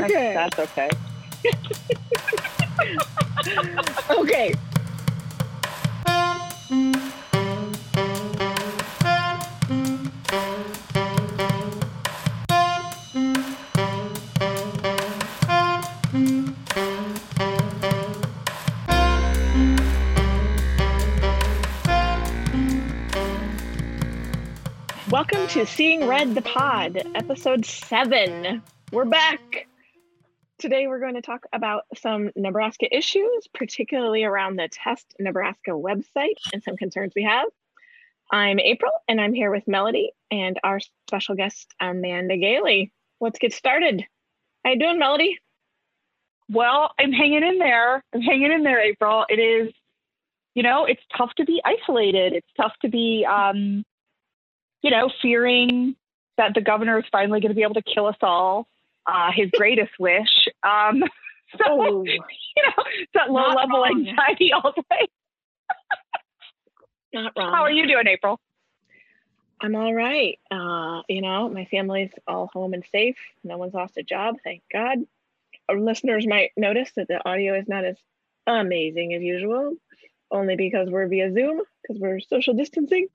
Okay. That's, that's okay. Okay. Welcome to Seeing Red the Pod, episode seven. We're back. Today, we're going to talk about some Nebraska issues, particularly around the Test Nebraska website and some concerns we have. I'm April, and I'm here with Melody and our special guest, Amanda Gailey. Let's get started. How you doing, Melody? Well, I'm hanging in there. I'm hanging in there, April. It is, you know, it's tough to be isolated. It's tough to be, um, you know, fearing that the governor is finally going to be able to kill us all. Uh, his greatest wish. Um, so, Oh, you know, it's that low level wrong. anxiety all day. not wrong. How are you doing, April? I'm all right. Uh, you know, my family's all home and safe. No one's lost a job, thank God. Our listeners might notice that the audio is not as amazing as usual, only because we're via Zoom, because we're social distancing.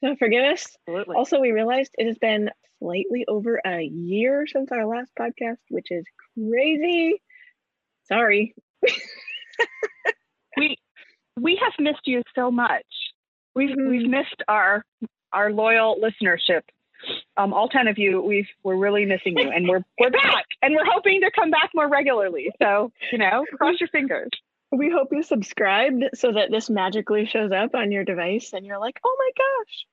So forgive us. Absolutely. Also, we realized it has been slightly over a year since our last podcast, which is crazy. Sorry. we we have missed you so much. We've Mhm. we've missed our our loyal listenership. Um, all ten of you, we've we're really missing you, and we're we're back, and we're hoping to come back more regularly. So you know, cross your fingers. We hope you subscribed so that this magically shows up on your device and you're like, oh my gosh,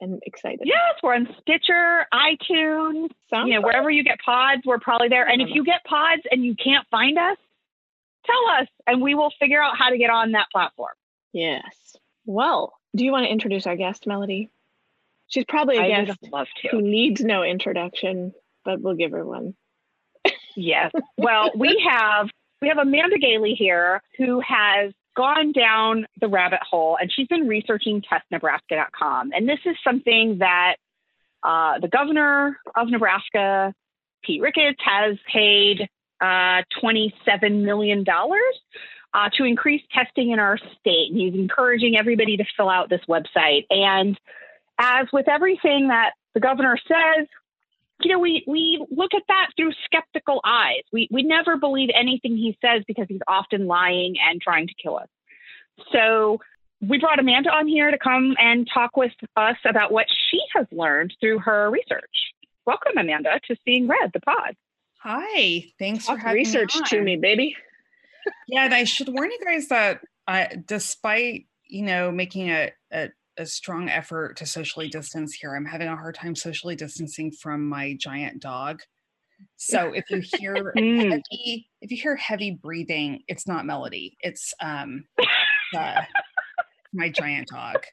and excited. Yes, we're on Stitcher, iTunes, Sounds you know, wherever you get pods, we're probably there. And if mm-hmm. you get pods and you can't find us, tell us, and we will figure out how to get on that platform. Yes. Well, do you want to introduce our guest, Melody? She's probably a I guest who needs no introduction, but we'll give her one. Yes. Well, we have we have Amanda Gailey here who has gone down the rabbit hole and she's been researching testnebraska.com. And this is something that uh, the governor of Nebraska, Pete Ricketts, has paid uh, $27 million uh, to increase testing in our state. And he's encouraging everybody to fill out this website. And as with everything that the governor says, you know, we we look at that through skeptical eyes. We we never believe anything he says because he's often lying and trying to kill us. So we brought Amanda on here to come and talk with us about what she has learned through her research. Welcome, Amanda, to Seeing Red, the pod. Hi, thanks for Talk having research me to me, baby. Yeah, and I should warn you guys that uh, despite you know making a, a a strong effort to socially distance here, I'm having a hard time socially distancing from my giant dog. So if you hear Mm. heavy, if you hear heavy breathing, it's not Melody. It's um uh, my giant dog.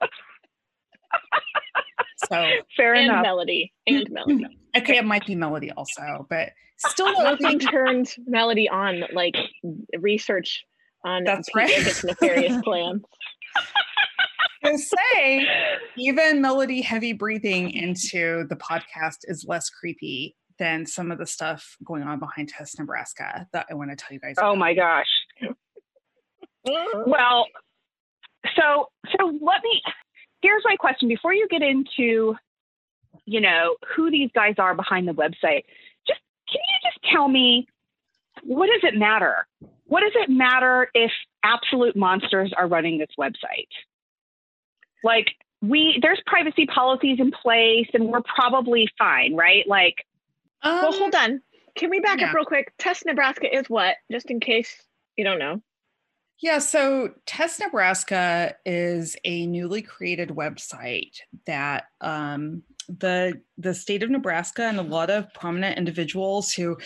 So Fair and enough. Melody. And Melody. okay, it might be Melody also, but still nothing. turned Melody on like research on That's right. Nefarious plans. To say even melody heavy breathing into the podcast is less creepy than some of the stuff going on behind test nebraska that i want to tell you guys Oh my gosh. Well, so so let me here's my question before you get into you know who these guys are behind the website. Just can you just tell me what does it matter? What does it matter if absolute monsters are running this website? Like we there's privacy policies in place and we're probably fine, right? Like um, well, hold on. Can we back yeah. up real quick? Test Nebraska is what? Just in case you don't know. yeah so test nebraska is a newly created website that um, the the state of nebraska and a lot of prominent individuals who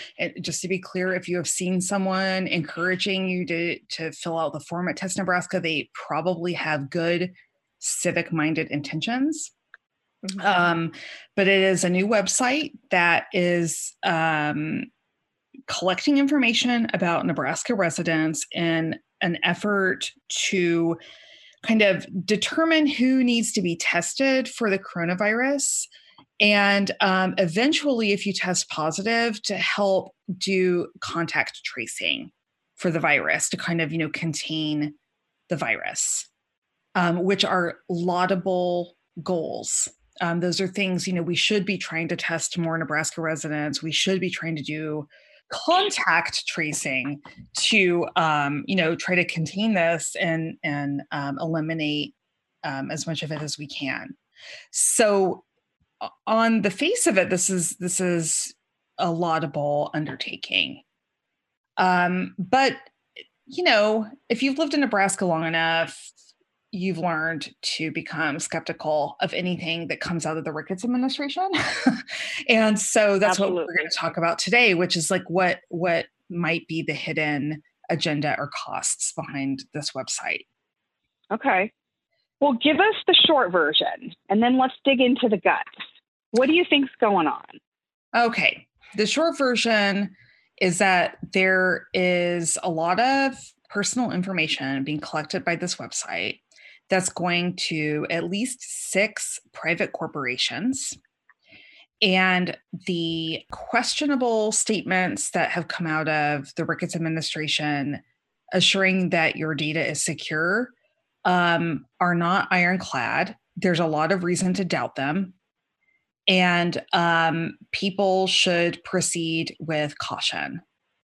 just to be clear if you have seen someone encouraging you to to fill out the form at test nebraska they probably have good civic minded intentions um, but it is a new website that is um, collecting information about Nebraska residents in an effort to kind of determine who needs to be tested for the coronavirus. And um, eventually, if you test positive, to help do contact tracing for the virus to kind of, you know, contain the virus, um, which are laudable goals. Um, those are things, you know, we should be trying to test more Nebraska residents. We should be trying to do contact tracing to, um, you know, try to contain this and and um, eliminate um, as much of it as we can. So, on the face of it, this is this is a laudable undertaking. Um, but you know, if you've lived in Nebraska long enough, you've learned to become skeptical of anything that comes out of the Ricketts administration. and so that's Absolutely. what we're going to talk about today, which is like what what might be the hidden agenda or costs behind this website. Okay. Well, give us the short version and then let's dig into the guts. What do you think's going on? Okay. The short version is that there is a lot of personal information being collected by this website that's going to at least six private corporations. And the questionable statements that have come out of the Ricketts administration assuring that your data is secure um, are not ironclad. There's a lot of reason to doubt them. And um, people should proceed with caution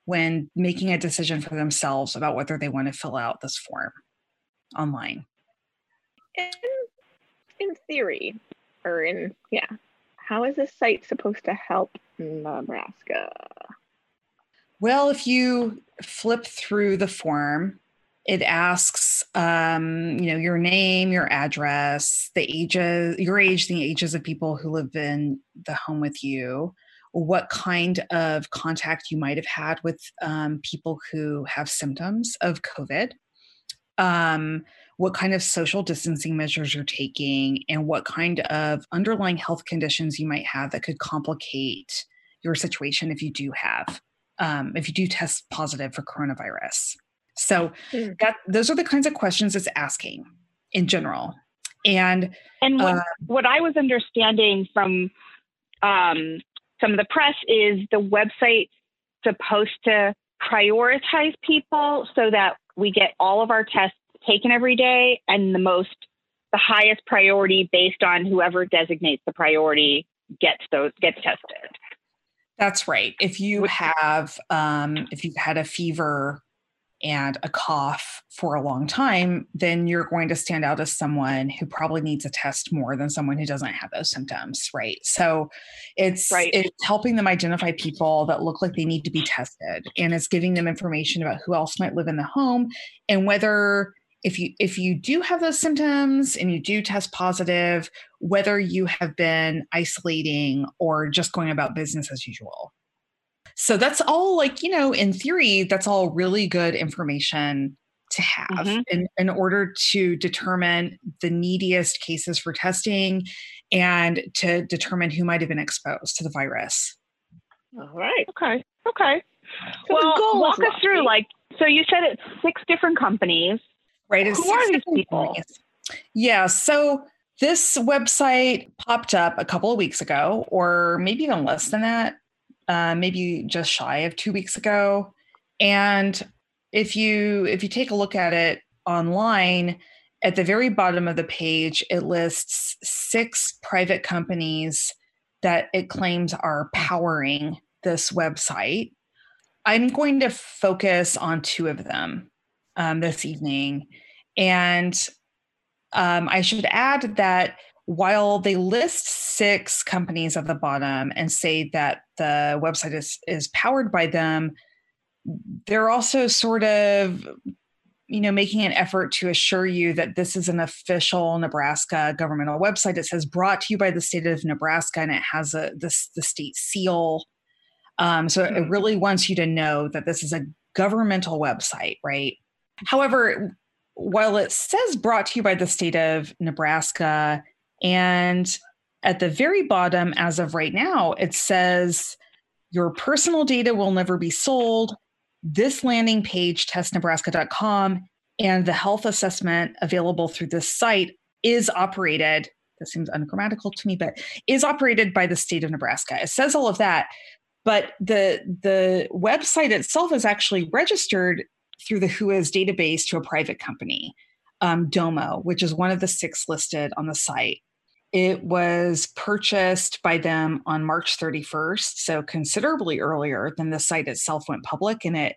when making a decision for themselves about whether they want to fill out this form online in, in theory, or in, yeah, how is this site supposed to help Nebraska? Well, if you flip through the form, it asks, um, you know, your name, your address, the ages, your age, the ages of people who live in the home with you, what kind of contact you might have had with um, people who have symptoms of COVID, um, what kind of social distancing measures you're taking, and what kind of underlying health conditions you might have that could complicate your situation if you do have, um, if you do test positive for coronavirus. So mm. that those are the kinds of questions it's asking in general. And and what, uh, what I was understanding from um, some of the press is the website supposed to prioritize people so that we get all of our tests taken every day and the most the highest priority based on whoever designates the priority gets those gets tested that's right if you have um, if you've had a fever and a cough for a long time, then you're going to stand out as someone who probably needs a test more than someone who doesn't have those symptoms, right? So it's right. it's helping them identify people that look like they need to be tested and it's giving them information about who else might live in the home and whether if you if you do have those symptoms and you do test positive whether you have been isolating or just going about business as usual. So that's all like you know in theory that's all really good information to have mm-hmm. in, in order to determine the neediest cases for testing and to determine who might have been exposed to the virus. All right. Okay. Okay. So well walk us through like so you said it's six different companies Right. It's Who are these people? Yeah. So this website popped up a couple of weeks ago, or maybe even less than that, uh, maybe just shy of two weeks ago. And if you if you take a look at it online, at the very bottom of the page, it lists six private companies that it claims are powering this website. I'm going to focus on two of them um, this evening. And um, I should add that while they list six companies at the bottom and say that the website is, is powered by them, they're also sort of you know making an effort to assure you that this is an official nebraska governmental website it says brought to you by the state of nebraska and it has a this the state seal um, so it hmm. really wants you to know that this is a governmental website right However, while it says brought to you by the state of Nebraska, and at the very bottom, as of right now, it says your personal data will never be sold. This landing page, testnebraska.com, and the health assessment available through this site is operated that seems ungrammatical to me, but is operated by the state of Nebraska. It says all of that, but the the website itself is actually registered through the WHOIS database to a private company, um, Domo, which is one of the six listed on the site. It was purchased by them on March 31st, so considerably earlier than the site itself went public. And it,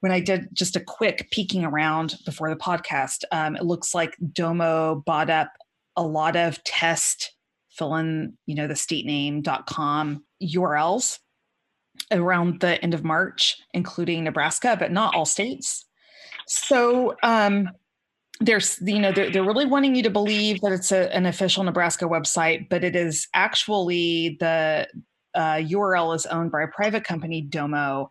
when I did just a quick peeking around before the podcast, um, it looks like Domo bought up a lot of test fill in, you know, the state name.com URLs around the end of March, including Nebraska, but not all states. So um, there's, you know, they're, they're really wanting you to believe that it's a, an official Nebraska website, but it is actually the uh, URL is owned by a private company, Domo.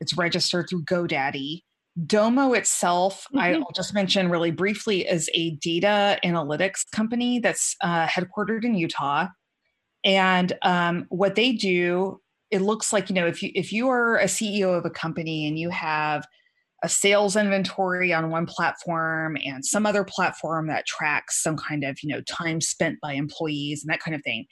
It's registered through GoDaddy. Domo itself, mm-hmm. I'll just mention really briefly, is a data analytics company that's uh, headquartered in Utah. And um, what they do it looks like you know if you if you are a ceo of a company and you have a sales inventory on one platform and some other platform that tracks some kind of you know time spent by employees and that kind of thing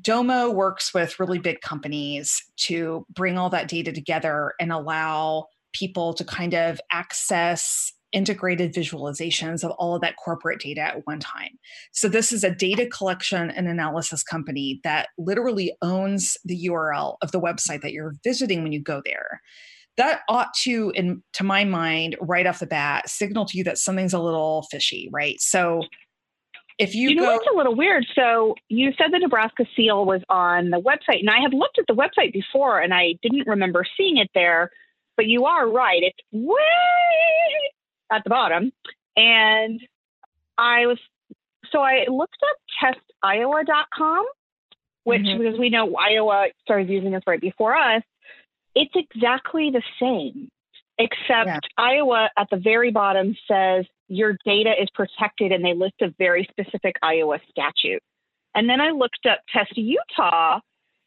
domo works with really big companies to bring all that data together and allow people to kind of access integrated visualizations of all of that corporate data at one time. So, this is a data collection and analysis company that literally owns the URL of the website that you're visiting when you go there. That ought to, in to my mind, right off the bat, signal to you that something's a little fishy, right? So, if you, you know go, what's a little weird so you said the nebraska seal was on the website and i have looked at the website before and i didn't remember seeing it there but you are right it's way at the bottom. And I was, so I looked up testiowa.com, which, mm-hmm. because we know Iowa started using this right before us, it's exactly the same, except yeah. Iowa at the very bottom says your data is protected and they list a very specific Iowa statute. And then I looked up Test Utah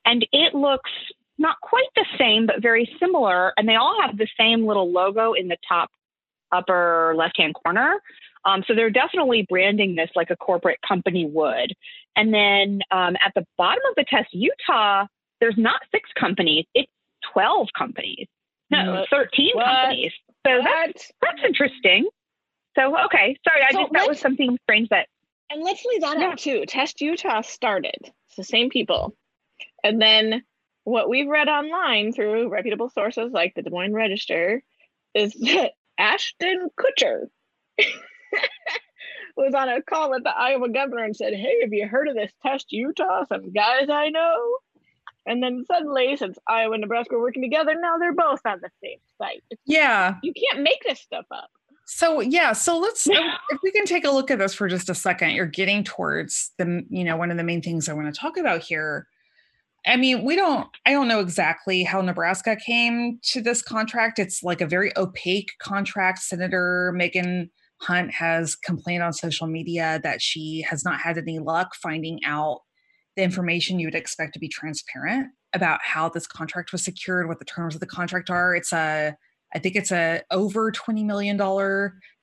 and it looks not quite the same, but very similar. And they all have the same little logo in the top upper left hand corner. Um, so they're definitely branding this like a corporate company would. And then um, at the bottom of the test, Utah, there's not six companies, it's 12 companies. No, 13 what? companies. So that's, that's interesting. So, okay. Sorry, I so just, that was something strange that. And let's leave that yeah. out too. Test Utah started. It's the same people. And then what we've read online through reputable sources like the Des Moines Register is that Ashton Kutcher was on a call with the Iowa governor and said, Hey, have you heard of this test Utah? Some guys I know. And then suddenly, since Iowa and Nebraska are working together, now they're both on the same site. It's, yeah. You can't make this stuff up. So yeah, so let's if we can take a look at this for just a second. You're getting towards the you know one of the main things I want to talk about here I mean, we don't, I don't know exactly how Nebraska came to this contract. It's like a very opaque contract. Senator Megan Hunt has complained on social media that she has not had any luck finding out the information you would expect to be transparent about how this contract was secured, what the terms of the contract are. It's a, I think it's a over $20 million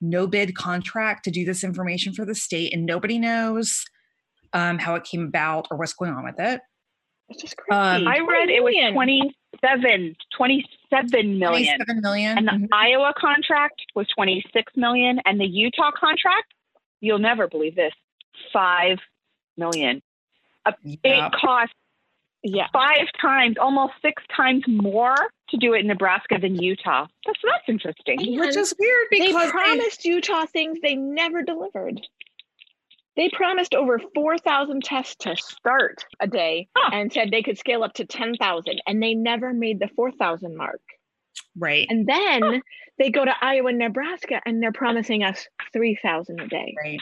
no bid contract to do this information for the state, and nobody knows um, how it came about or what's going on with it. It's just crazy. Um, I read it was 27, 27 million. 27 million. And the mm-hmm. Iowa contract was 26 million. And the Utah contract, you'll never believe this, 5 million. Yeah. It cost yeah. five times, almost six times more to do it in Nebraska than Utah. That's that's interesting. And Which is weird because they promised they, Utah things they never delivered. They promised over 4,000 tests to start a day huh. and said they could scale up to 10,000, and they never made the 4,000 mark. Right. And then huh. they go to Iowa, and Nebraska, and they're promising us 3,000 a day. Right.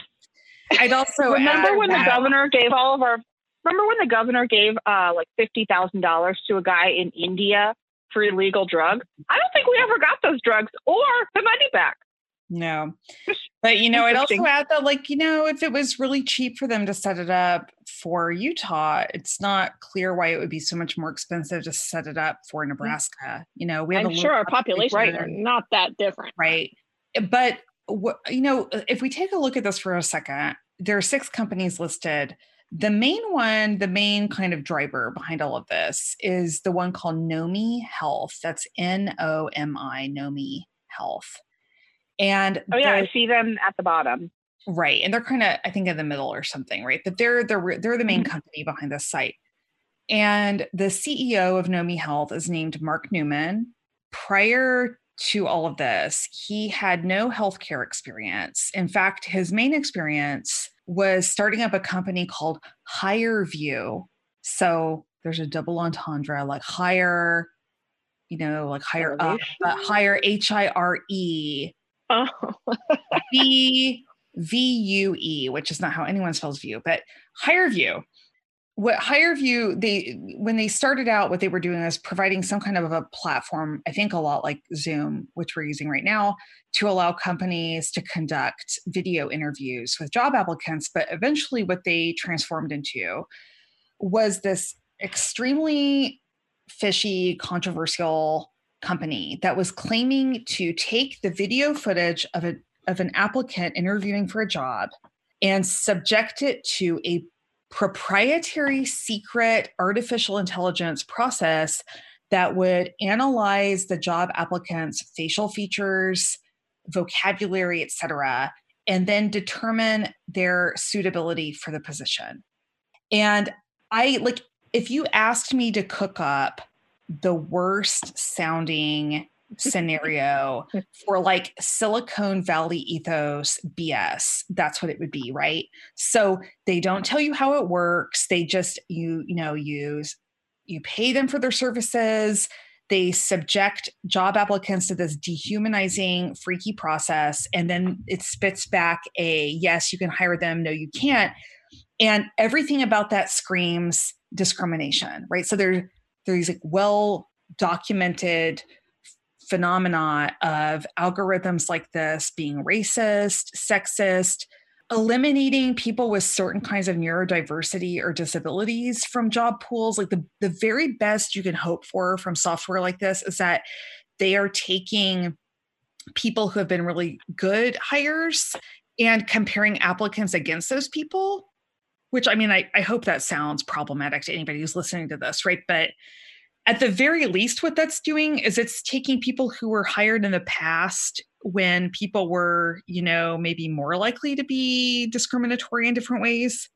I'd also remember when that. the governor gave all of our. Remember when the governor gave uh, like fifty thousand dollars to a guy in India for illegal drugs? I don't think we ever got those drugs or the money back. No. But you know, I'd also add that like, you know, if it was really cheap for them to set it up for Utah, it's not clear why it would be so much more expensive to set it up for mm. Nebraska. You know, we have I'm sure our population right. are not that different. Right. But you know, if we take a look at this for a second, there are six companies listed. The main one, the main kind of driver behind all of this is the one called Nomi Health. That's N O M I, Nomi Health. And oh yeah, I see them at the bottom. Right, and they're kind of I think in the middle or something, right? But they're the they're the main mm-hmm. company behind this site. And the CEO of Nomi Health is named Mark Newman. Prior to all of this, he had no healthcare experience. In fact, his main experience was starting up a company called HireVue. So there's a double entendre like hire, you know, like hire up, but hire H I R E. Oh. V V U E, which is not how anyone spells view, but HireVue what HireVue they when they started out what they were doing was providing some kind of a platform i think a lot like zoom which we're using right now to allow companies to conduct video interviews with job applicants but eventually what they transformed into was this extremely fishy controversial company that was claiming to take the video footage of a of an applicant interviewing for a job and subject it to a proprietary secret artificial intelligence process that would analyze the job applicant's facial features, vocabulary, etc., and then determine their suitability for the position. And I like if you asked me to cook up the worst sounding scenario for like Silicon Valley ethos BS. That's what it would be, right? So they don't tell you how it works. They just you you know use you pay them for their services. They subject job applicants to this dehumanizing, freaky process, and then it spits back a yes, you can hire them, no, you can't. And everything about that screams discrimination, right? So there, there's like well documented phenomena of algorithms like this being racist, sexist, eliminating people with certain kinds of neurodiversity or disabilities from job pools. Like the, the very best you can hope for from software like this is that they are taking people who have been really good hires and comparing applicants against those people which i mean I, I hope that sounds problematic to anybody who's listening to this right but at the very least, what that's doing is it's taking people who were hired in the past when people were, you know, maybe more likely to be discriminatory in different ways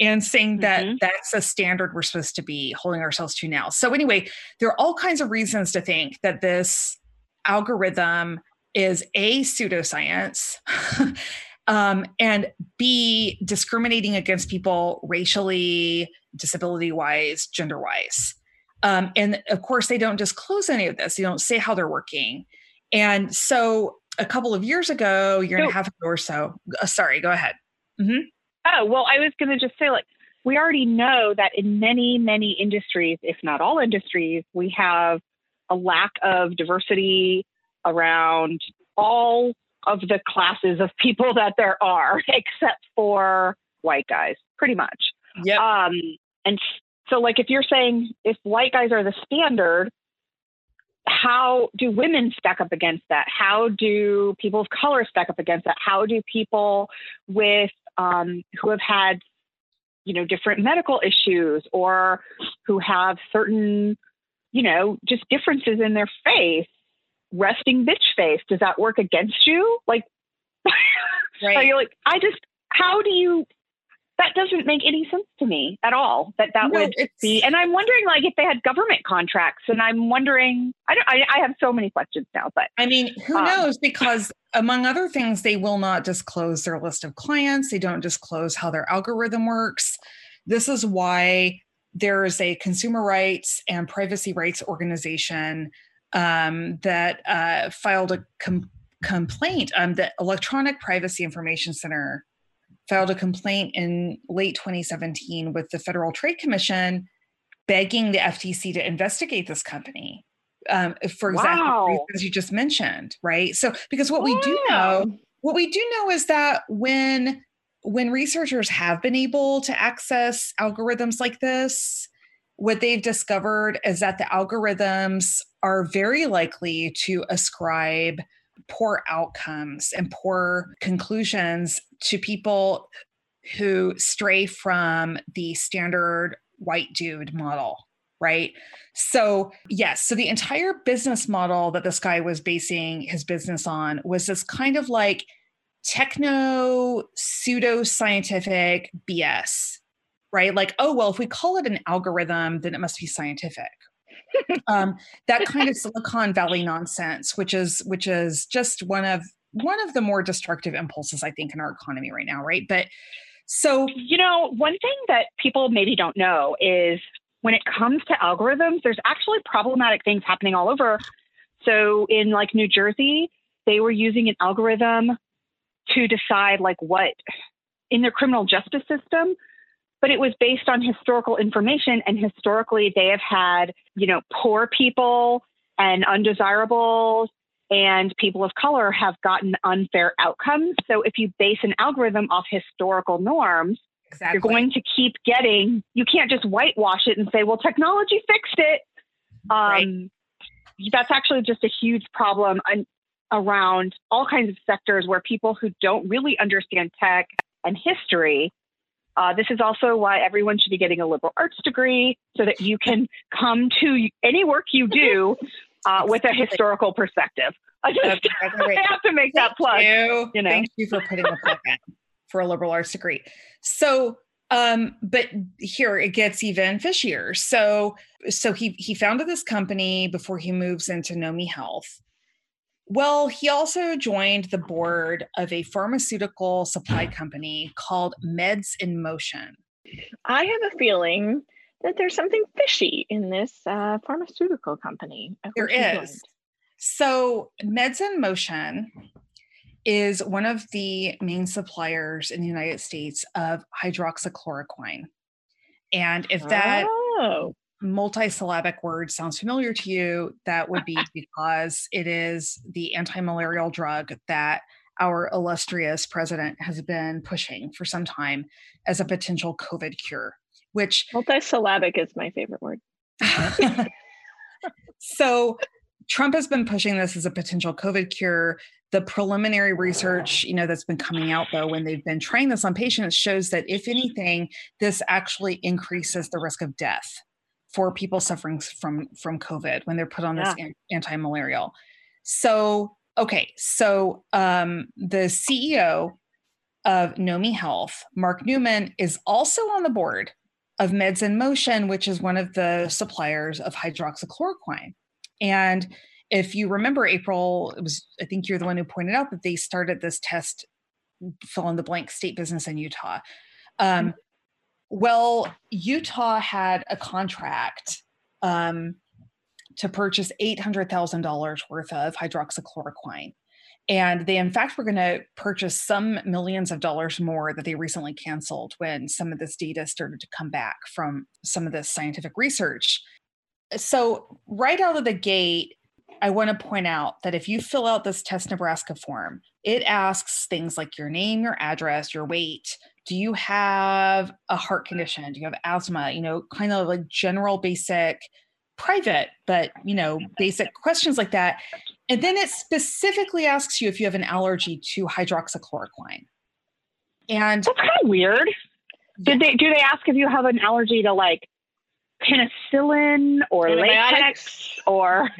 and saying that mm-hmm. that's a standard we're supposed to be holding ourselves to now. So, anyway, there are all kinds of reasons to think that this algorithm is A, pseudoscience. um, and B, discriminating against people racially, disability wise, gender wise. Um, and of course, they don't disclose any of this. They don't say how they're working. And so a couple of years ago, year and a half ago or so, uh, sorry, go ahead. Mm-hmm. Oh, well, I was going to just say, like, we already know that in many, many industries, if not all industries, we have a lack of diversity around all of the classes of people that there are, except for white guys, pretty much. Yeah. Um, and so, like, if you're saying if white guys are the standard, how do women stack up against that? How do people of color stack up against that? How do people with um, who have had, you know, different medical issues or who have certain, you know, just differences in their face, resting bitch face, does that work against you? Like, right. are you like, I just, how do you that doesn't make any sense to me at all that that no, would be and i'm wondering like if they had government contracts and i'm wondering i don't i, I have so many questions now but i mean who um, knows because among other things they will not disclose their list of clients they don't disclose how their algorithm works this is why there is a consumer rights and privacy rights organization um, that uh, filed a com- complaint um, the electronic privacy information center filed a complaint in late 2017 with the Federal Trade Commission begging the FTC to investigate this company um, for exactly wow. reasons you just mentioned, right? So, because what we do know, what we do know is that when when researchers have been able to access algorithms like this, what they've discovered is that the algorithms are very likely to ascribe poor outcomes and poor conclusions to people who stray from the standard white dude model, right? So, yes, so the entire business model that this guy was basing his business on was this kind of like techno pseudo scientific BS, right? Like, oh, well, if we call it an algorithm, then it must be scientific. Um, that kind of Silicon Valley nonsense, which is which is just one of one of the more destructive impulses I think in our economy right now, right? But so you know, one thing that people maybe don't know is when it comes to algorithms, there's actually problematic things happening all over. So in like New Jersey, they were using an algorithm to decide like what in their criminal justice system but it was based on historical information and historically they have had you know poor people and undesirables and people of color have gotten unfair outcomes so if you base an algorithm off historical norms exactly. you're going to keep getting you can't just whitewash it and say well technology fixed it um, right. that's actually just a huge problem around all kinds of sectors where people who don't really understand tech and history uh, this is also why everyone should be getting a liberal arts degree so that you can come to any work you do uh, with a historical perspective. I just I have to make that plug. You. you know? Thank you for putting a plug in for a liberal arts degree. So, um, but here it gets even fishier. So, so he he founded this company before he moves into Nomi Health. Well, he also joined the board of a pharmaceutical supply company called Meds in Motion. I have a feeling that there's something fishy in this uh, pharmaceutical company. There is. So, Meds in Motion is one of the main suppliers in the United States of hydroxychloroquine. And if that oh multisyllabic word sounds familiar to you, that would be because it is the anti malarial drug that our illustrious president has been pushing for some time as a potential COVID cure, which multisyllabic is my favorite word. so Trump has been pushing this as a potential COVID cure. The preliminary research, you know, that's been coming out though, when they've been trying this on patients, shows that if anything, this actually increases the risk of death for people suffering from from COVID when they're put on this anti-malarial. So okay, so um, the CEO of Nomi Health, Mark Newman, is also on the board of Meds in Motion, which is one of the suppliers of hydroxychloroquine. And if you remember, April, it was I think you're the one who pointed out that they started this test fill in the blank state business in Utah. Um, mm-hmm. Well, Utah had a contract um, to purchase $800,000 worth of hydroxychloroquine. And they, in fact, were going to purchase some millions of dollars more that they recently canceled when some of this data started to come back from some of this scientific research. So, right out of the gate, I want to point out that if you fill out this Test Nebraska form, it asks things like your name, your address, your weight, do you have a heart condition? Do you have asthma? You know kind of like general basic private but you know basic questions like that. And then it specifically asks you if you have an allergy to hydroxychloroquine. And that's kind of weird. Did they do they ask if you have an allergy to like penicillin or latex or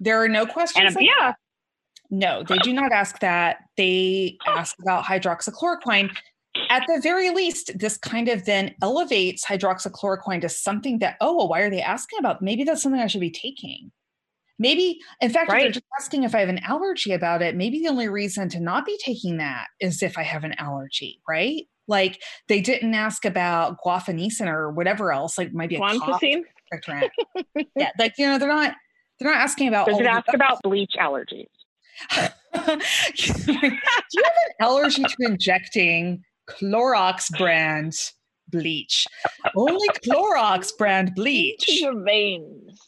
there are no questions like yeah. that. no they do not ask that. They ask about hydroxychloroquine at the very least, this kind of then elevates hydroxychloroquine to something that, oh, well, why are they asking about? Maybe that's something I should be taking. Maybe, in fact, right. if they're just asking if I have an allergy about it, maybe the only reason to not be taking that is if I have an allergy, right? Like they didn't ask about guaifenesin or whatever else, like maybe a guanfacine. yeah, like you know, they're not they're not asking about. Does it ask about bleach allergies? Do you have an allergy to injecting Clorox brand bleach. Only Clorox brand bleach. your veins.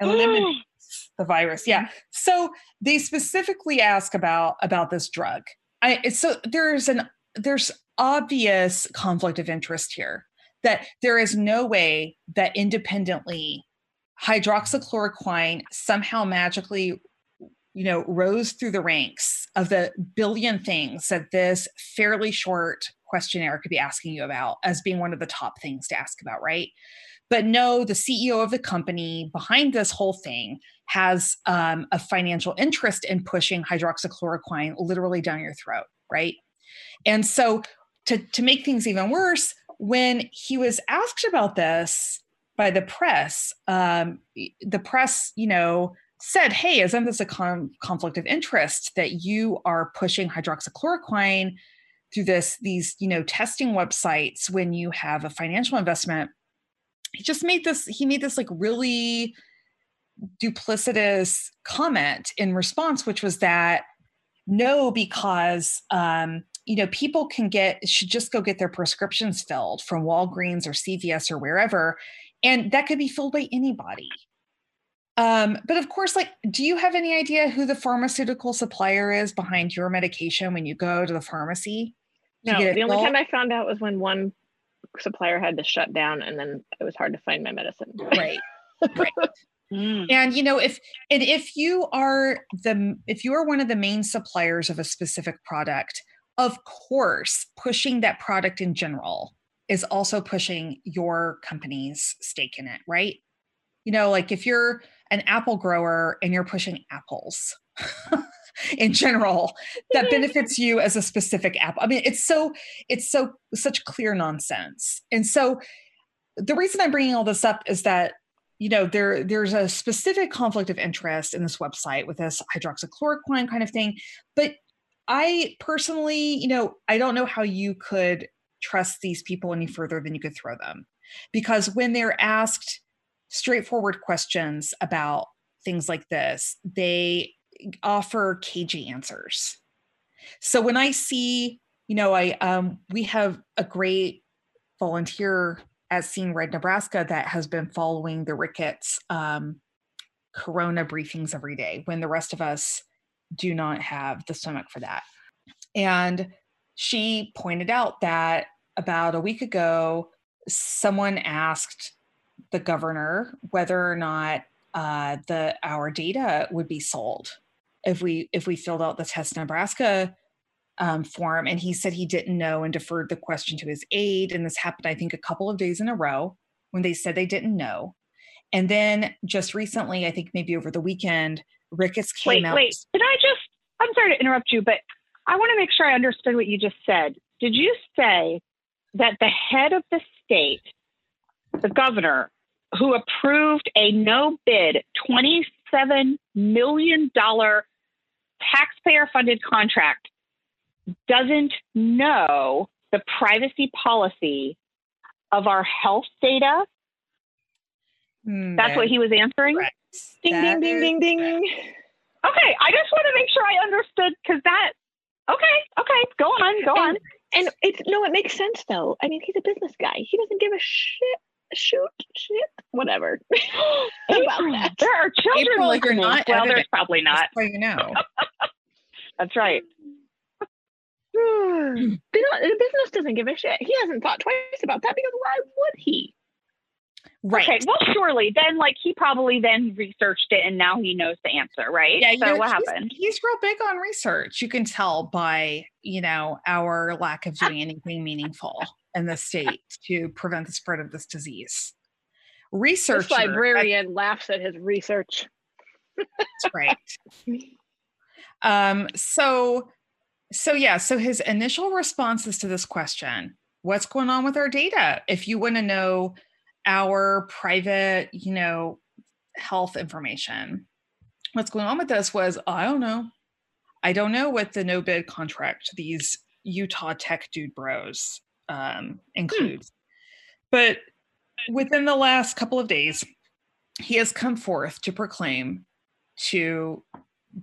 Eliminates the virus. Yeah. So they specifically ask about about this drug. I so there's an there's obvious conflict of interest here that there is no way that independently hydroxychloroquine somehow magically you know rose through the ranks of the billion things that this fairly short questionnaire could be asking you about as being one of the top things to ask about, right? But no, the CEO of the company behind this whole thing has um, a financial interest in pushing hydroxychloroquine literally down your throat, right? And so to, to make things even worse, when he was asked about this by the press, um, the press, you know, said, "Hey, isn't this a con- conflict of interest that you are pushing hydroxychloroquine through this these you know testing websites when you have a financial investment?" He just made this. He made this like really duplicitous comment in response, which was that no, because um, you know people can get should just go get their prescriptions filled from Walgreens or CVS or wherever, and that could be filled by anybody. Um, but of course, like, do you have any idea who the pharmaceutical supplier is behind your medication when you go to the pharmacy? No, the only time I found out was when one supplier had to shut down and then it was hard to find my medicine. Right. right. Mm. And you know, if and if you are the if you are one of the main suppliers of a specific product, of course, pushing that product in general is also pushing your company's stake in it, right? You know, like if you're an apple grower and you're pushing apples in general that mm-hmm. benefits you as a specific app. i mean it's so it's so such clear nonsense. And so the reason i'm bringing all this up is that you know there there's a specific conflict of interest in this website with this hydroxychloroquine kind of thing. But i personally you know i don't know how you could trust these people any further than you could throw them. Because when they're asked straightforward questions about things like this, they offer cagey answers. So when I see, you know, I um, we have a great volunteer at Seeing Red Nebraska that has been following the Ricketts um, Corona briefings every day when the rest of us do not have the stomach for that. And she pointed out that about a week ago, someone asked the governor whether or not uh, the our data would be sold if we if we filled out the test Nebraska um, form, and he said he didn't know and deferred the question to his aide. And this happened, I think, a couple of days in a row when they said they didn't know. And then just recently, I think maybe over the weekend, Ricketts came wait, out. Wait, Can I just? I'm sorry to interrupt you, but I want to make sure I understood what you just said. Did you say that the head of the state, the governor, who approved a no bid $27 million taxpayer funded contract doesn't know the privacy policy of our health data? Mm, That's what he was answering? Correct. Ding, that ding, ding, ding, ding. Okay, I just want to make sure I understood because that, okay, okay, go on, go and, on. And it's, no, it makes sense though. I mean, he's a business guy. He doesn't give a shit shoot shit whatever about that. There are children April, listening. You're not well, there's probably not. So you know. That's right. they the business doesn't give a shit. He hasn't thought twice about that because why would he? Right. Okay. Well, surely then, like he probably then researched it, and now he knows the answer, right? Yeah. So know, what he's, happened? He's real big on research. You can tell by you know our lack of doing anything meaningful in the state to prevent the spread of this disease. Research librarian laughs at his research. That's right. um. So. So yeah. So his initial responses to this question: What's going on with our data? If you want to know our private, you know, health information. What's going on with this was I don't know. I don't know what the no bid contract these Utah tech dude bros um, includes. Hmm. But within the last couple of days, he has come forth to proclaim to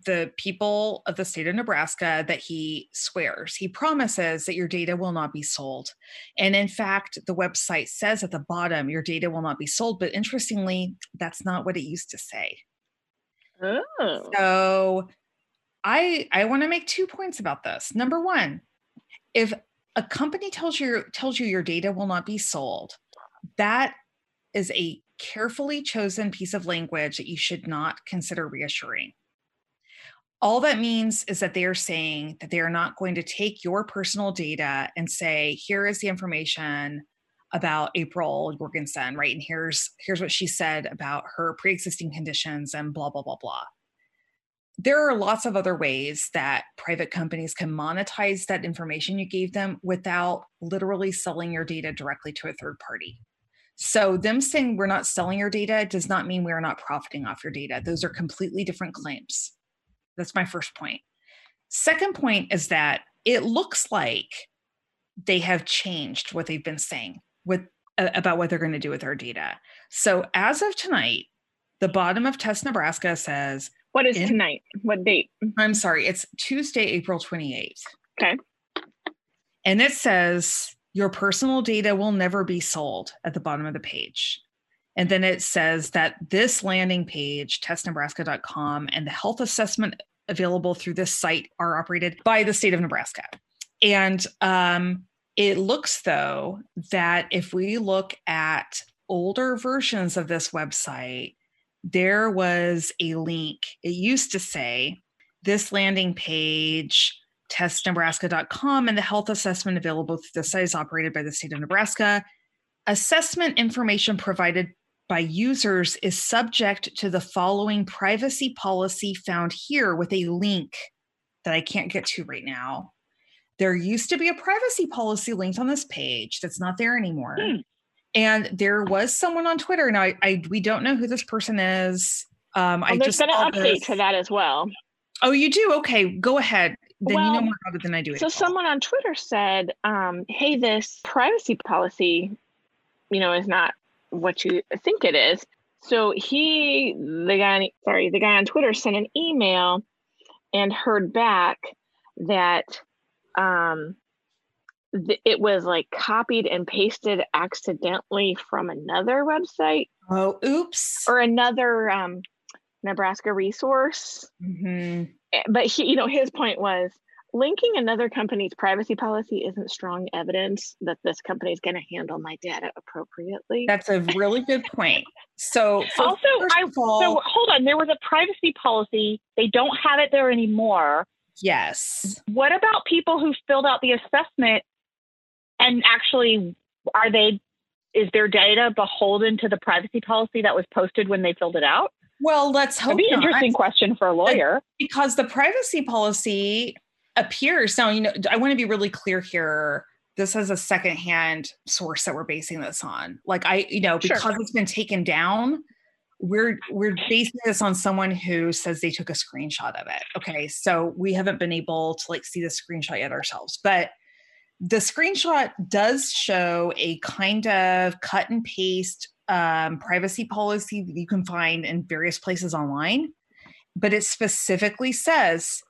the people of the state of Nebraska that he swears. He promises that your data will not be sold. And in fact, the website says at the bottom, your data will not be sold. But interestingly, that's not what it used to say. Oh. So I I want to make two points about this. Number one, if a company tells you tells you your data will not be sold, that is a carefully chosen piece of language that you should not consider reassuring all that means is that they are saying that they are not going to take your personal data and say, here is the information about April Jorgensen, right? And here's here's what she said about her pre-existing conditions and blah blah blah blah. There are lots of other ways that private companies can monetize that information you gave them without literally selling your data directly to a third party. So, them saying we're not selling your data does not mean we're not profiting off your data. Those are completely different claims. That's my first point. Second point is that it looks like they have changed what they've been saying with uh, about what they're going to do with our data. So as of tonight, the bottom of Test Nebraska says What is in, tonight? What date? I'm sorry, it's Tuesday, April 28th. Okay. And it says your personal data will never be sold at the bottom of the page. And then it says that this landing page, testnebraska.com, and the health assessment available through this site are operated by the state of Nebraska. And um, it looks, though, that if we look at older versions of this website, there was a link. It used to say this landing page, testnebraska.com, and the health assessment available through the site is operated by the state of Nebraska. Assessment information provided by users is subject to the following privacy policy found here with a link that I can't get to right now. There used to be a privacy policy linked on this page that's not there anymore. Hmm. And there was someone on Twitter. Now, I, I, we don't know who this person is. Um, well, I there's just been an update this. to that as well. Oh, you do? Okay, go ahead. Then well, you know more about it than I do. So, someone on Twitter said, um, "Hey, this privacy policy, you know, is not what you think it is. So he, the guy, sorry, the guy on Twitter sent an email and heard back that um, th- it was like copied and pasted accidentally from another website. Oh, oops. Or another um, Nebraska resource. Mm-hmm. Eh, but he, you know, his point was linking another company's privacy policy isn't strong evidence that this company is going to handle my data appropriately. That's a really good point. So, also, I, all, so hold on. There was a privacy policy. They don't have it there anymore. Yes. What about people who filled out the assessment and actually are they? Is their data beholden to the privacy policy that was posted when they filled it out? Well, let's hope. That'd be an interesting question for a lawyer. Because the privacy policy appears now you know i want to be really clear here. This is a secondhand source that we're basing this on. Like i you know because sure. it's been taken down we're we're basing this on someone who says they took a screenshot of it okay? So we haven't been able to like see the screenshot yet ourselves. But the screenshot does show a kind of cut and paste um, privacy policy that you can find in various places online. But it specifically says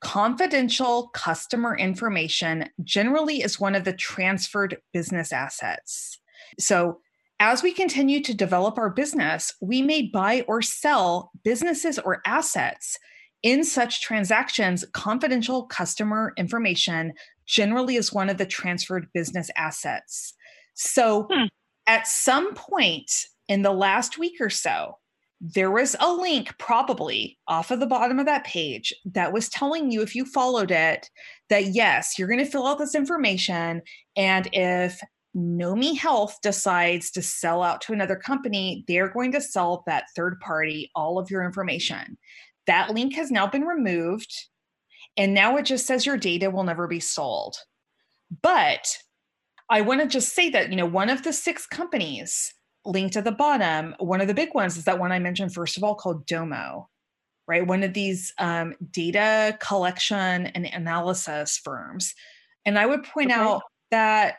Confidential customer information generally is one of the transferred business assets. So, as we continue to develop our business, we may buy or sell businesses or assets. In such transactions, confidential customer information generally is one of the transferred business assets. So, hmm. at some point in the last week or so, there was a link probably off of the bottom of that page that was telling you if you followed it that yes you're going to fill out this information and if nomi health decides to sell out to another company they're going to sell that third party all of your information. That link has now been removed and now it just says your data will never be sold. But i want to just say that you know one of the six companies linked at the bottom, one of the big ones is that one I mentioned first of all called Domo, right? One of these um, data collection and analysis firms. And I would point okay. out that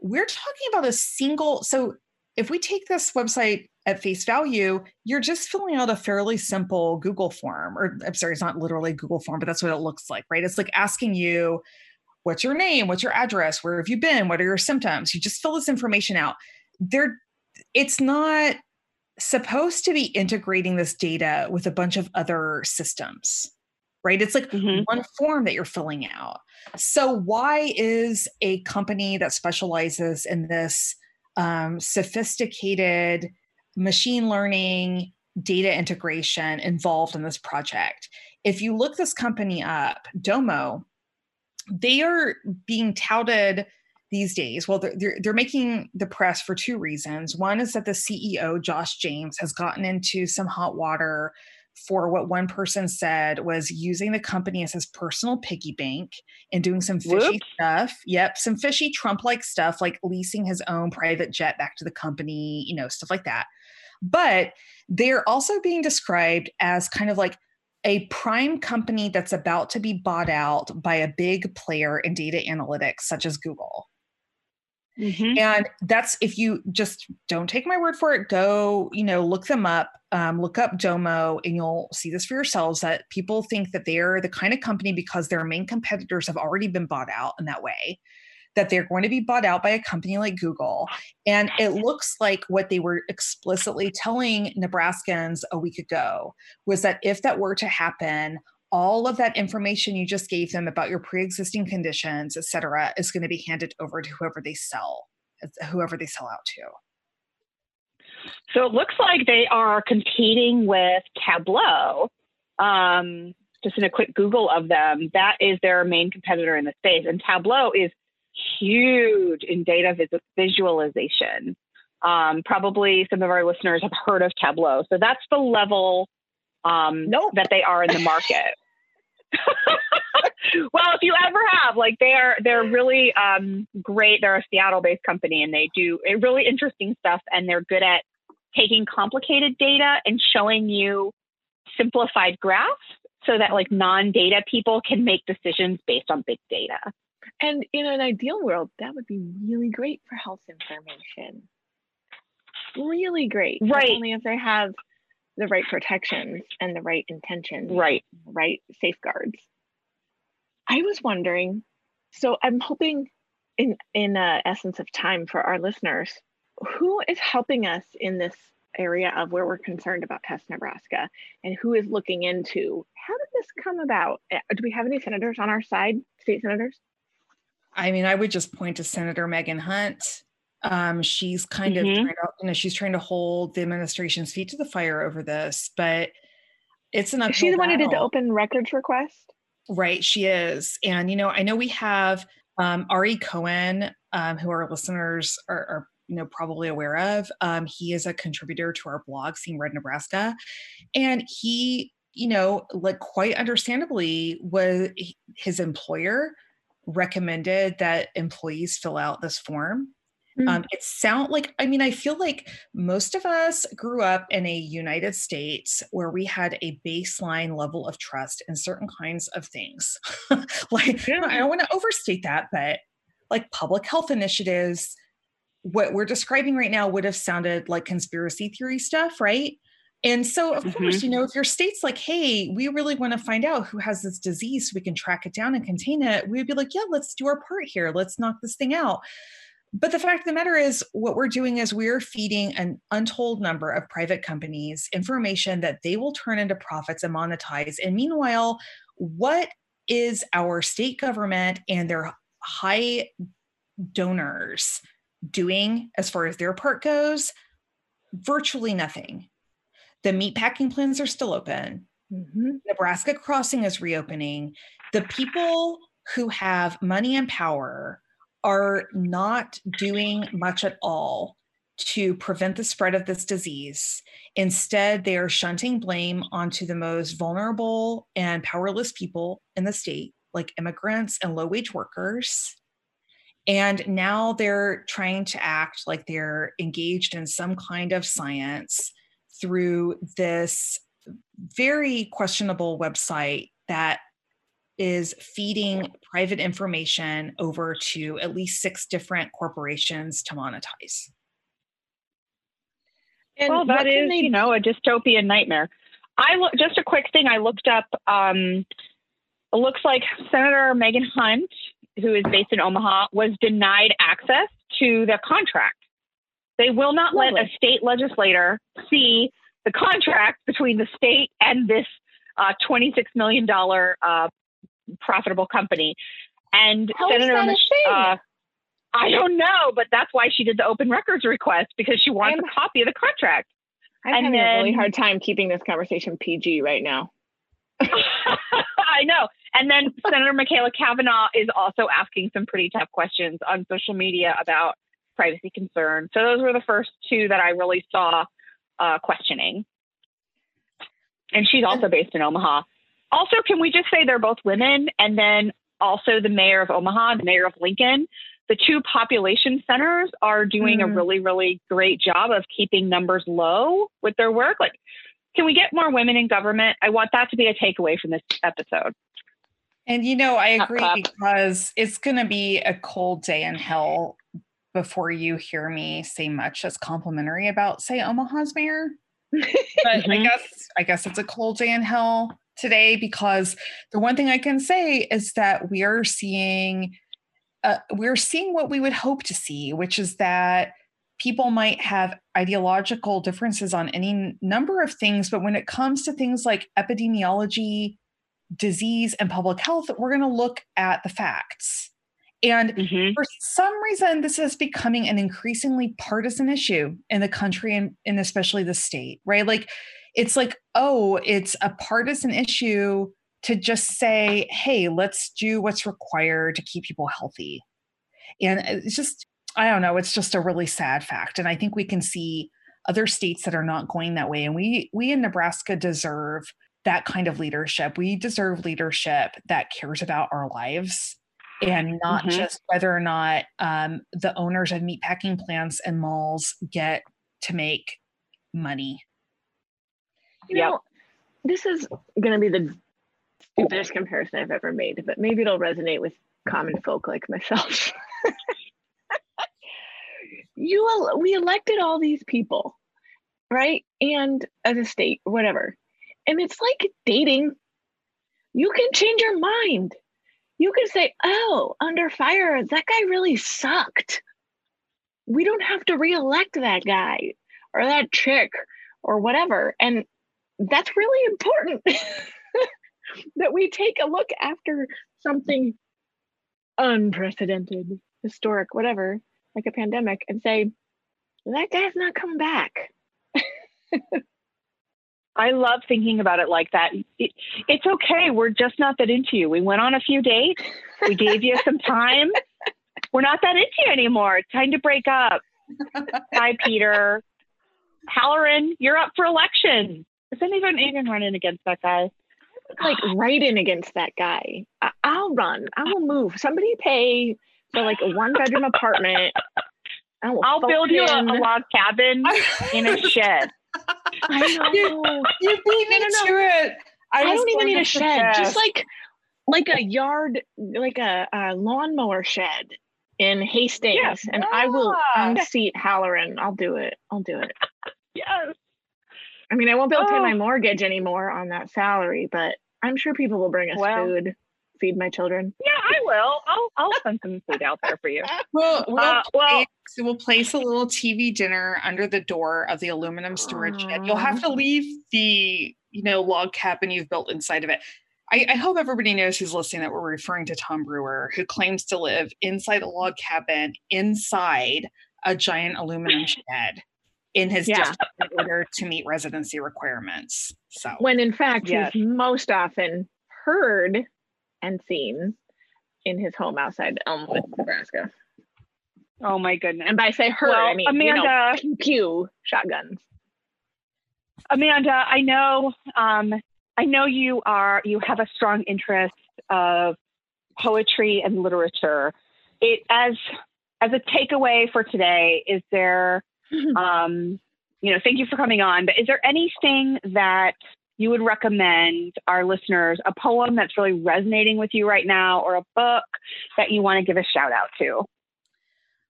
we're talking about a single, so if we take this website at face value, you're just filling out a fairly simple Google form, or I'm sorry, it's not literally Google form, but that's what it looks like, right? It's like asking you, what's your name? What's your address? Where have you been? What are your symptoms? You just fill this information out. They're it's not supposed to be integrating this data with a bunch of other systems right? It's like mm-hmm. one form that you're filling out. So why is a company that specializes in this um, sophisticated machine learning data integration involved in this project? If you look this company up, Domo, they are being touted these days. Well, they're, they're making the press for two reasons. One is that the CEO, Josh James, has gotten into some hot water for what one person said was using the company as his personal piggy bank and doing some fishy Whoops. stuff. Yep, some fishy Trump like stuff, like leasing his own private jet back to the company, you know, stuff like that. But they're also being described as kind of like a prime company that's about to be bought out by a big player in data analytics, such as Google. Mm-hmm. And that's if you just don't take my word for it, go, you know, look them up, um, look up Domo, and you'll see this for yourselves that people think that they're the kind of company because their main competitors have already been bought out in that way, that they're going to be bought out by a company like Google. And it looks like what they were explicitly telling Nebraskans a week ago was that if that were to happen, all of that information you just gave them about your pre-existing conditions, et cetera, is going to be handed over to whoever they sell, whoever they sell out to. So it looks like they are competing with Tableau. Um, just in a quick Google of them, that is their main competitor in the space. And Tableau is huge in data vis- visualization. Um, probably some of our listeners have heard of Tableau. So that's the level um, nope. that they are in the market. well, if you ever have, like they are, they're really um, great. They're a Seattle-based company, and they do really interesting stuff. And they're good at taking complicated data and showing you simplified graphs, so that like non-data people can make decisions based on big data. And in an ideal world, that would be really great for health information. Really great. Right. Only if they have the right protections and the right intentions, right, right safeguards. I was wondering, so I'm hoping in in uh, essence of time for our listeners, who is helping us in this area of where we're concerned about Test Nebraska and who is looking into how did this come about? Uh, do we have any senators on our side, state senators? I mean, I would just point to Senator Megan Hunt um, she's kind mm-hmm. of trying to, you know, she's trying to hold the administration's feet to the fire over this, but it's an Is she the one who did the open records request? Right, she is. And you know, I know we have um, Ari Cohen, um, who our listeners are, are you know probably aware of. Um, he is a contributor to our blog, Seeing Red Nebraska, and he, you know, like quite understandably, was his employer recommended that employees fill out this form Mm-hmm. Um, it sound like I mean I feel like most of us grew up in a United States where we had a baseline level of trust in certain kinds of things. like yeah. I don't want to overstate that, but like public health initiatives, what we're describing right now would have sounded like conspiracy theory stuff, right? And so, of mm-hmm. course, you know, if your state's like, hey, we really want to find out who has this disease so we can track it down and contain it, we'd be like, yeah, let's do our part here. Let's knock this thing out. But the fact of the matter is, what we're doing is we're feeding an untold number of private companies information that they will turn into profits and monetize. And meanwhile, what is our state government and their high donors doing as far as their part goes? Virtually nothing. The meatpacking plants are still open. Mm-hmm. Nebraska Crossing is reopening. The people who have money and power are not doing much at all to prevent the spread of this disease. Instead, they are shunting blame onto the most vulnerable and powerless people in the state, like immigrants and low wage workers. And now they're trying to act like they're engaged in some kind of science through this very questionable website that is feeding private information over to at least six different corporations to monetize. And well, that is, they... you know, a dystopian nightmare. I look just a quick thing. I looked up. Um, it looks like Senator Megan Hunt, who is based in Omaha, was denied access to the contract. They will not Lovely. let a state legislator see the contract between the state and this uh, $26 million uh, profitable company. And How Senator uh, I don't know, but that's why she did the open records request because she wants I'm, a copy of the contract. I'm and having then, a really hard time keeping this conversation PG right now. I know. And then Senator Machaela Cavanaugh is also asking some pretty tough questions on social media about privacy concerns. So those were the first two that I really saw uh, questioning. And she's also based in Omaha. Also, can we just say they're both women? And then also the mayor of Omaha, the mayor of Lincoln, the two population centers are doing mm. a really, really great job of keeping numbers low with their work. Like, can we get more women in government? I want that to be a takeaway from this episode. And you know, I agree because it's going to be a cold day in hell before you hear me say much as complimentary about, say, Omaha's mayor. but mm-hmm. I guess I guess it's a cold day in hell today because the one thing I can say is that we are seeing uh, we're seeing what we would hope to see, which is that people might have ideological differences on any number of things, but when it comes to things like epidemiology, disease, and public health, we're going to look at the facts. And mm-hmm. for some reason, this is becoming an increasingly partisan issue in the country and, and especially the state, right? Like, it's like, oh, it's a partisan issue to just say, hey, let's do what's required to keep people healthy. And it's just, I don't know, it's just a really sad fact. And I think we can see other states that are not going that way. And we we in Nebraska deserve that kind of leadership. We deserve leadership that cares about our lives and not mm-hmm. just whether or not um, the owners of meatpacking plants and malls get to make money. You yep. know, this is going to be the stupidest comparison I've ever made, but maybe it'll resonate with common folk like myself. you we elected all these people, right? And as a state, whatever. And it's like dating. You can change your mind. You can say, "Oh, under fire, that guy really sucked." We don't have to reelect that guy or that chick or whatever. And that's really important that we take a look after something unprecedented, historic, whatever, like a pandemic, and say, that guy's not coming back. I love thinking about it like that. It, it's okay. We're just not that into you. We went on a few dates. We gave you some time. We're not that into you anymore. It's time to break up. Bye, Peter. Halloran, you're up for election. Is anyone even running against that guy? Like ah. right in against that guy. I- will run. I will move. Somebody pay for like a one bedroom apartment. I I'll build you a, a, log cabin in a shed. I know. You, you beat me no, no, to it. I, I don't even need a shed. Just like like a yard, like a, a lawnmower shed in Hastings, yes. and yeah. I will ah. unseat Halloran. I'll do it. I'll do it. Yes. I mean, I won't be able to pay my oh. mortgage anymore on that salary, but I'm sure people will bring us well, food, feed my children. Yeah, I will. I'll I'll send some food out there for you. Well, we'll, uh, well, place, we'll place a little TV dinner under the door of the aluminum storage shed. You'll have to leave the you know log cabin you've built inside of it. I, I, hope everybody knows who's listening that we're referring to Tom Brewer, who claims to live inside a log cabin inside a giant aluminum shed in his yeah. in order to meet residency requirements. So when in fact yes. he's most often heard and seen in his home outside Elmwood, Nebraska. Oh my goodness. And by say heard, well, I mean Amanda, you know, pew, pew shotguns. Amanda, I know um, I know you are you have a strong interest of poetry and literature. It as as a takeaway for today, is there um, you know, thank you for coming on. But is there anything that you would recommend our listeners, a poem that's really resonating with you right now, or a book that you want to give a shout out to?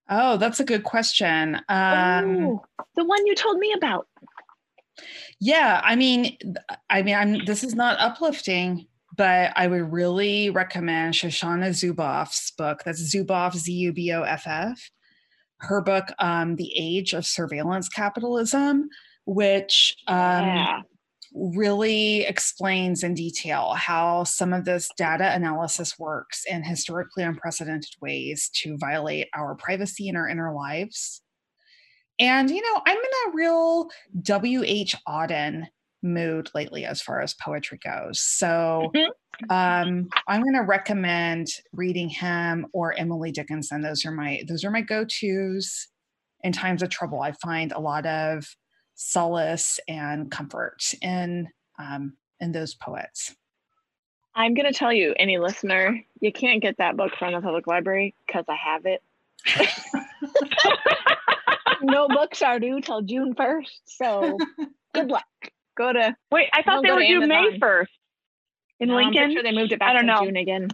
Oh, that's a good question. Um, oh, the one you told me about. Yeah, I mean, I mean, I'm. This is not uplifting, but I would really recommend Shoshana Zuboff's book. That's Zuboff, Z U B O F F her book, um, The Age of Surveillance Capitalism, which um, yeah. really explains in detail how some of this data analysis works in historically unprecedented ways to violate our privacy and our inner lives. And, you know, I'm in a real W.H. Auden mood lately as far as poetry goes. So mm-hmm. um, I'm going to recommend reading him or Emily Dickinson. Those are my those are my go-tos in times of trouble. I find a lot of solace and comfort in um, in those poets. I'm going to tell you, any listener, you can't get that book from the public library because I have it. no books are due till June 1st. So good luck. Go to. Wait, I thought they were due May 1st in no, Lincoln. I'm sure they moved it back I don't know. June again.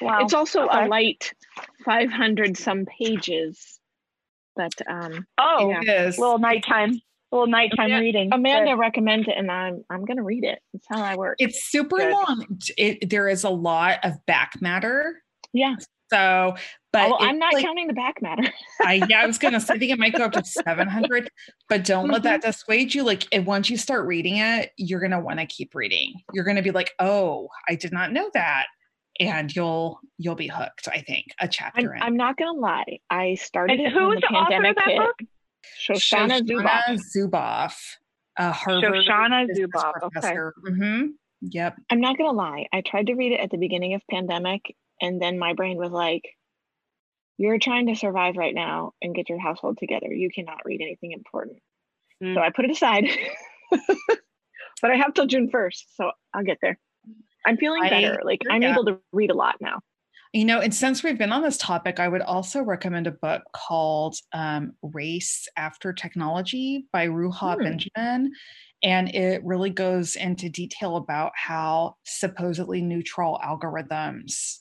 Wow. It's also okay. a light 500 some pages. But um oh, yeah. it is. little nighttime little nighttime Amanda, reading. Amanda but... recommended it, and I'm I'm gonna read it. That's how I work. It's super Good. long. It, there is a lot of back matter. Yeah. So, but oh, I'm not like, counting the back matter. I yeah, I was gonna say I think it might go up to 700, but don't mm-hmm. let that dissuade you. Like, if once you start reading it, you're gonna want to keep reading. You're gonna be like, oh, I did not know that, and you'll you'll be hooked. I think a chapter. I'm, I'm not gonna lie. I started. And who was the, the pandemic author of that hit. book? Shoshana, Shoshana Zuboff. Zuboff uh, Harvard Shoshana Zuboff. Professor. Okay. Mm-hmm. Yep. I'm not gonna lie. I tried to read it at the beginning of pandemic, and then my brain was like, "You're trying to survive right now and get your household together. You cannot read anything important." Mm. So I put it aside. but I have till June 1st, so I'll get there. I'm feeling better. I, like I'm yeah. able to read a lot now. You know, and since we've been on this topic, I would also recommend a book called um, Race After Technology by Ruha hmm. Benjamin. And it really goes into detail about how supposedly neutral algorithms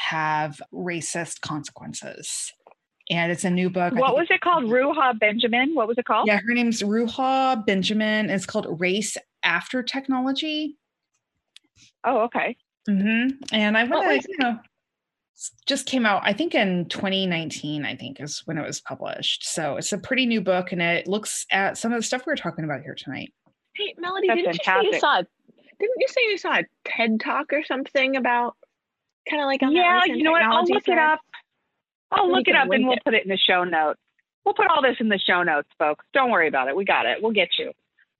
have racist consequences. And it's a new book. What was it called? Ruha Benjamin? What was it called? Yeah, her name's Ruha Benjamin. It's called Race After Technology. Oh, okay. Mm-hmm. And I want to, you know, just came out i think in 2019 i think is when it was published so it's a pretty new book and it looks at some of the stuff we are talking about here tonight hey melody That's didn't fantastic. you say you saw didn't you say you saw a ted talk or something about kind of like on yeah you know what i'll look thread? it up i'll look it up and we'll it. put it in the show notes we'll put all this in the show notes folks don't worry about it we got it we'll get you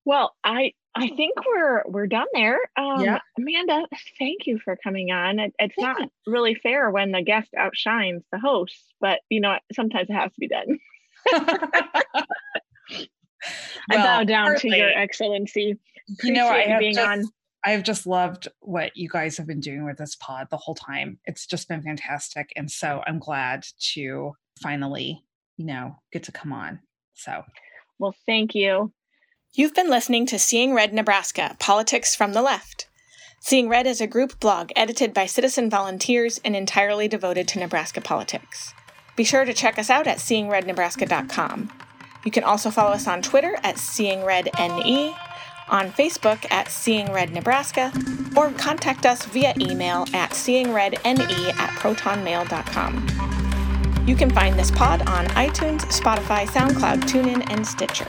well i I think we're we're done there. Um, yeah. Amanda, thank you for coming on. It, it's yeah. not really fair when the guest outshines the host, but you know sometimes it has to be done. I bow down partly, to your excellency. You know, I have being just, on. I've just loved what you guys have been doing with this pod the whole time. It's just been fantastic, and so I'm glad to finally, you know, get to come on. So, well, thank you. You've been listening to Seeing Red Nebraska Politics from the Left. Seeing Red is a group blog edited by citizen volunteers and entirely devoted to Nebraska politics. Be sure to check us out at seeingrednebraska.com. You can also follow us on Twitter at SeeingRedNE, on Facebook at Seeing Red Nebraska, or contact us via email at seeingredne at protonmail.com. You can find this pod on iTunes, Spotify, SoundCloud, TuneIn, and Stitcher.